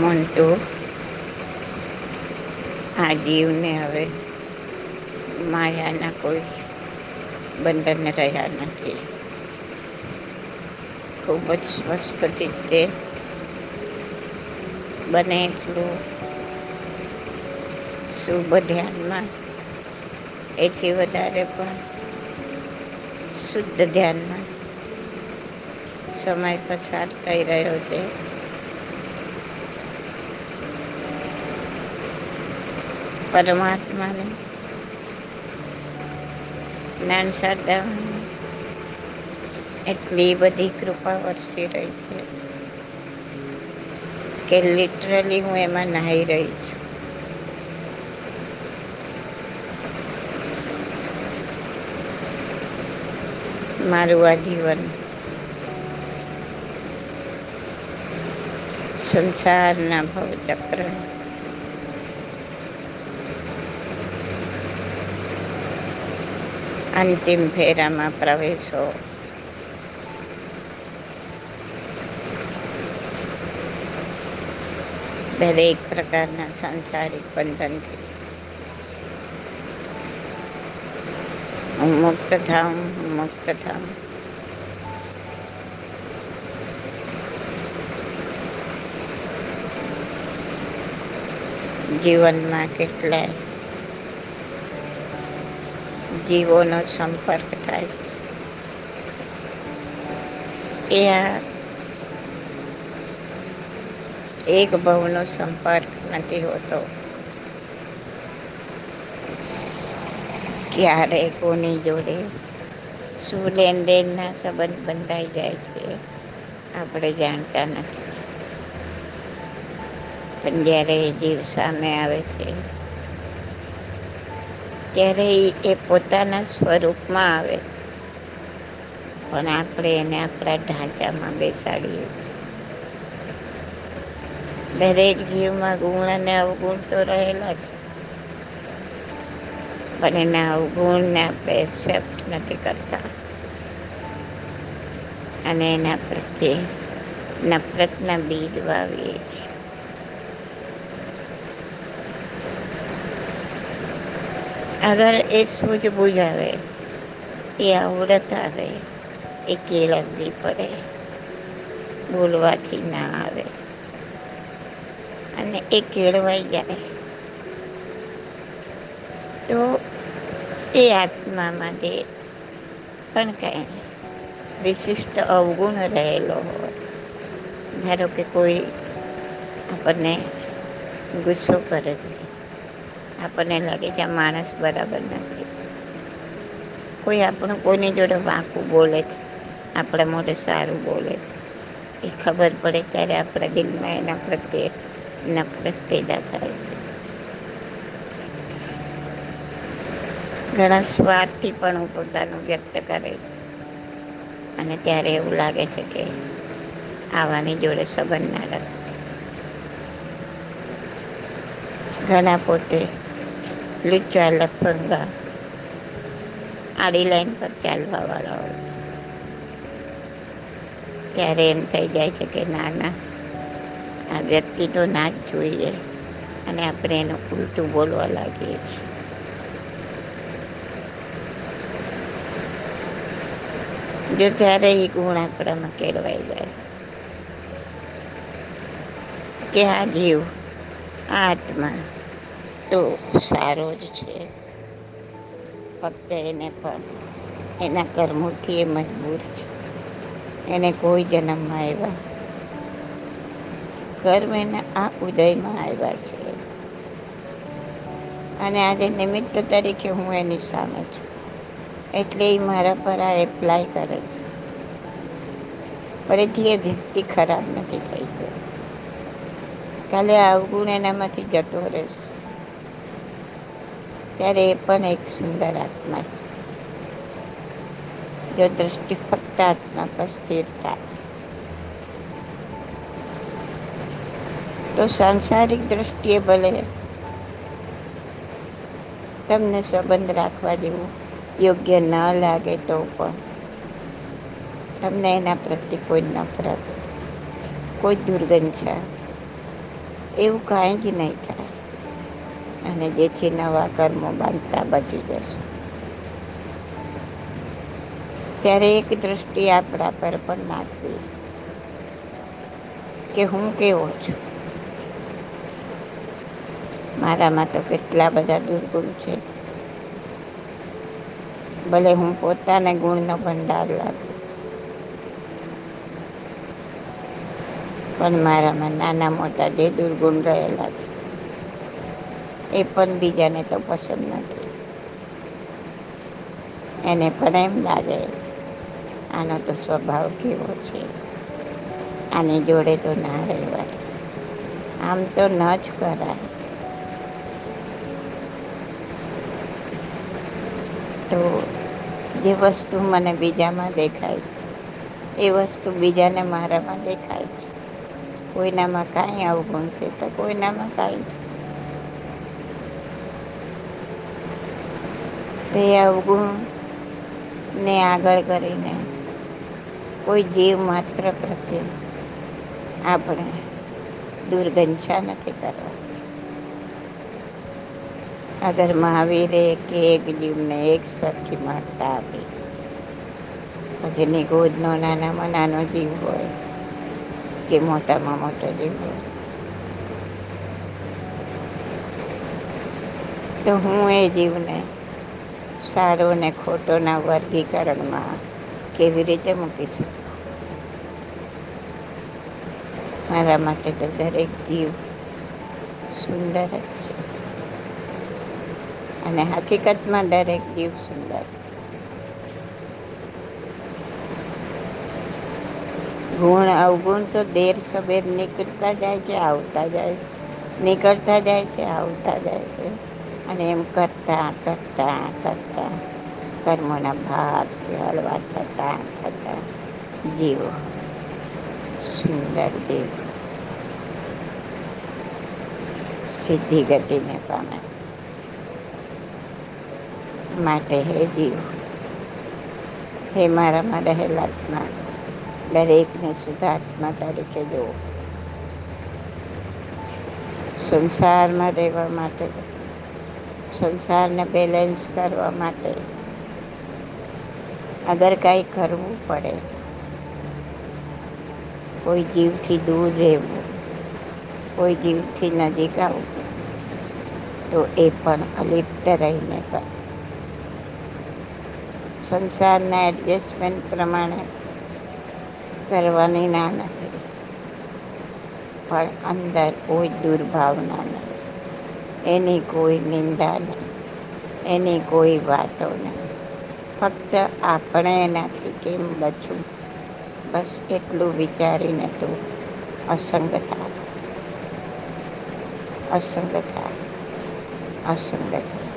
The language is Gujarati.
મોન્ટુ. આ જીવને હવે માયાના કોઈ બંધન રહ્યા નથી. ખૂબ જ સ્વસ્થ ચિત્તે બને એટલું શુભ ધ્યાનમાં. એથી વધારે પણ શુદ્ધ ધ્યાનમાં સમય પસાર થઈ રહ્યો છે. પરમાત્માને. જ્ઞાન શારદામાં એટલી બધી કૃપા વરસી રહી છે કે લિટરલી હું એમાં નાહી રહી છું. મારું આ જીવન સંસારના ભવચક્ર અંતિમ ફેરામાં પ્રવેશો. દરેક પ્રકારના સાંસારિક બંધનથી. હું મુક્ત થાઉં, હું મુક્ત થાઉં. જીવનમાં કેટલાય જીવોનો સંપર્ક થાય. એ આ એક ભાવનો સંપર્ક નથી હોતો. ક્યારે કોની જોડે શું લેન દેનના સંબંધ બંધાઈ જાય છે, આપણે જાણતા નથી. પણ જ્યારે જીવ સામે આવે છે ત્યારે એ પોતાના સ્વરૂપમાં આવે છે. પણ આપણે એને આપણા ઢાંચામાં બેસાડીએ છીએ. દરેક જીવમાં ગુણ અને અવગુણ તો રહેલા છે પણ એના અવગુણને આપણે એક્સેપ્ટ નથી કરતા. અને એના પ્રત્યે નફરતના બીજ વાવીએ છીએ. અગર એ સૂઝબૂઝ આવે એ આવડત આવે એ કેળવવી પડે બોલવાથી ના આવે અને એ કેળવાઈ જાય તો એ આત્મામાં જે પણ કંઈ વિશિષ્ટ અવગુણ રહેલો હોય ધારો કે કોઈ આપણને ગુસ્સો કરે છે આપણને લાગે છે આ માણસ બરાબર નથી. કોઈ આપણું, કોઈની જોડે વાંકું બોલે છે. આપણા મોઢે સારું બોલે છે. એ ખબર પડે ત્યારે આપણા દિલમાં એના પ્રત્યે નફરત પેદા થાય છે. ઘણા સ્વાર્થી પણ પોતાનું વ્યક્ત કરે છે. અને ત્યારે એવું લાગે છે કે આવાની જોડે સંબંધ ના રાખે. ઘણા પોતે લુચ્ચા લફંગા આડી લાઈન પર ચાલવા વાળા હોય છે. ત્યારે એમ થઈ જાય છે કે ના ના, આ વ્યક્તિ તો ના જ જોઈએ અને આપણે એનું ઉલટું બોલવા લાગીએ છીએ. જો ત્યારે એ ગુણ આપણામાં કેળવાઈ જાય. કે આ જીવ, આ આત્મા તો સારો જ છે. ફક્ત એને પણ, એના કર્મોથી એ મજબૂર છે. એને કોઈ જન્મમાં આવ્યા. કર્મ એના આ ઉદયમાં આવ્યા છે. અને આજે નિમિત્ત તરીકે હું એની સામે છું. એટલે એ મારા પર આ એપ્લાય કરે છે. એથી એ વ્યક્તિ ખરાબ નથી થઈ ગઈ કાલે અવગુણ એનામાંથી જતો રહેશે. ત્યારે એ પણ એક સુંદર આત્મા છે. જો દ્રષ્ટિ ફક્ત આત્મા પર સ્થિર થાય. તો સાંસારિક દ્રષ્ટિએ ભલે તમને સંબંધ રાખવા જેવું યોગ્ય ન લાગે તો પણ તમને એના પ્રત્યે કોઈ નફરત, કોઈ દુર્ગંધ છે એવું કાંઈ જ નહીં થાય. અને જેથી નવા કર્મો બાંધતા બચી જશે. ત્યારે એક દ્રષ્ટિ આપણા પર પણ નાખવી કે હું કેવો છું? મારામાં તો કેટલા બધા દુર્ગુણ છે. ભલે હું પોતાને ગુણનો ભંડાર લાગુ, પણ મારામાં નાના મોટા જે દુર્ગુણ રહેલા છે એ પણ બીજાને તો પસંદ નથી. એને પણ એમ લાગે, આનો તો સ્વભાવ કેવો છે? આની જોડે તો ના રહેવાય. આમ તો ન જ કરાય. તો જે વસ્તુ મને બીજામાં દેખાય છે, એ વસ્તુ બીજાને મારામાં દેખાય છે. કોઈનામાં કાંઈ અવગુણ છે તો કોઈનામાં કાંઈ તે અવગુણને આગળ કરીને કોઈ જીવ માત્ર પ્રત્યે આપણે દુર્ગંછા નથી કરવા. અગર મહાવીરે કે એક જીવને એક સરખી મહત્તા આપી પછીની ગોદનો નાનામાં નાનો જીવ હોય કે મોટામાં મોટો જીવ હોય, તો હું એ જીવને સારો અને ખોટોના વર્ગીકરણમાં કેવી રીતે મૂકી શકું? મારા માટે તો દરેક જીવ સુંદર જ છે. અને હકીકતમાં દરેક જીવ સુંદર છે. ગુણ, અવગુણ તો દેર સબેર નીકળતા જાય છે, આવતા જાય, નીકળતા જાય છે, આવતા જાય છે. અને એમ કરતા કરતા કરતા કર્મોના ભારથી હળવા થતા થતા જીવો સુંદર જીવ સિદ્ધિ ગતિને પામે. માટે હે જીવ, હે મારામાં રહેલા આત્મા, દરેકને શુદ્ધાત્મા તરીકે જોવો. સંસારમાં રહેવા માટે સંસારને બેલેન્સ કરવા માટે અગર કાંઈ કરવું પડે, કોઈ જીવથી દૂર રહેવું, કોઈ જીવથી નજીક આવવું, તો એ પણ અલિપ્ત રહીને કર. સંસારના એડજસ્ટમેન્ટ પ્રમાણે કરવાની ના નથી, પણ અંદર કોઈ દુર્ભાવના નહીં એની કોઈ નિંદા નહીં, એની કોઈ વાતો નહીં. ફક્ત આપણે એનાથી કેમ બચવું? બસ એટલું વિચારીને તું અસંગ થા અસંગ થા અસંગ થા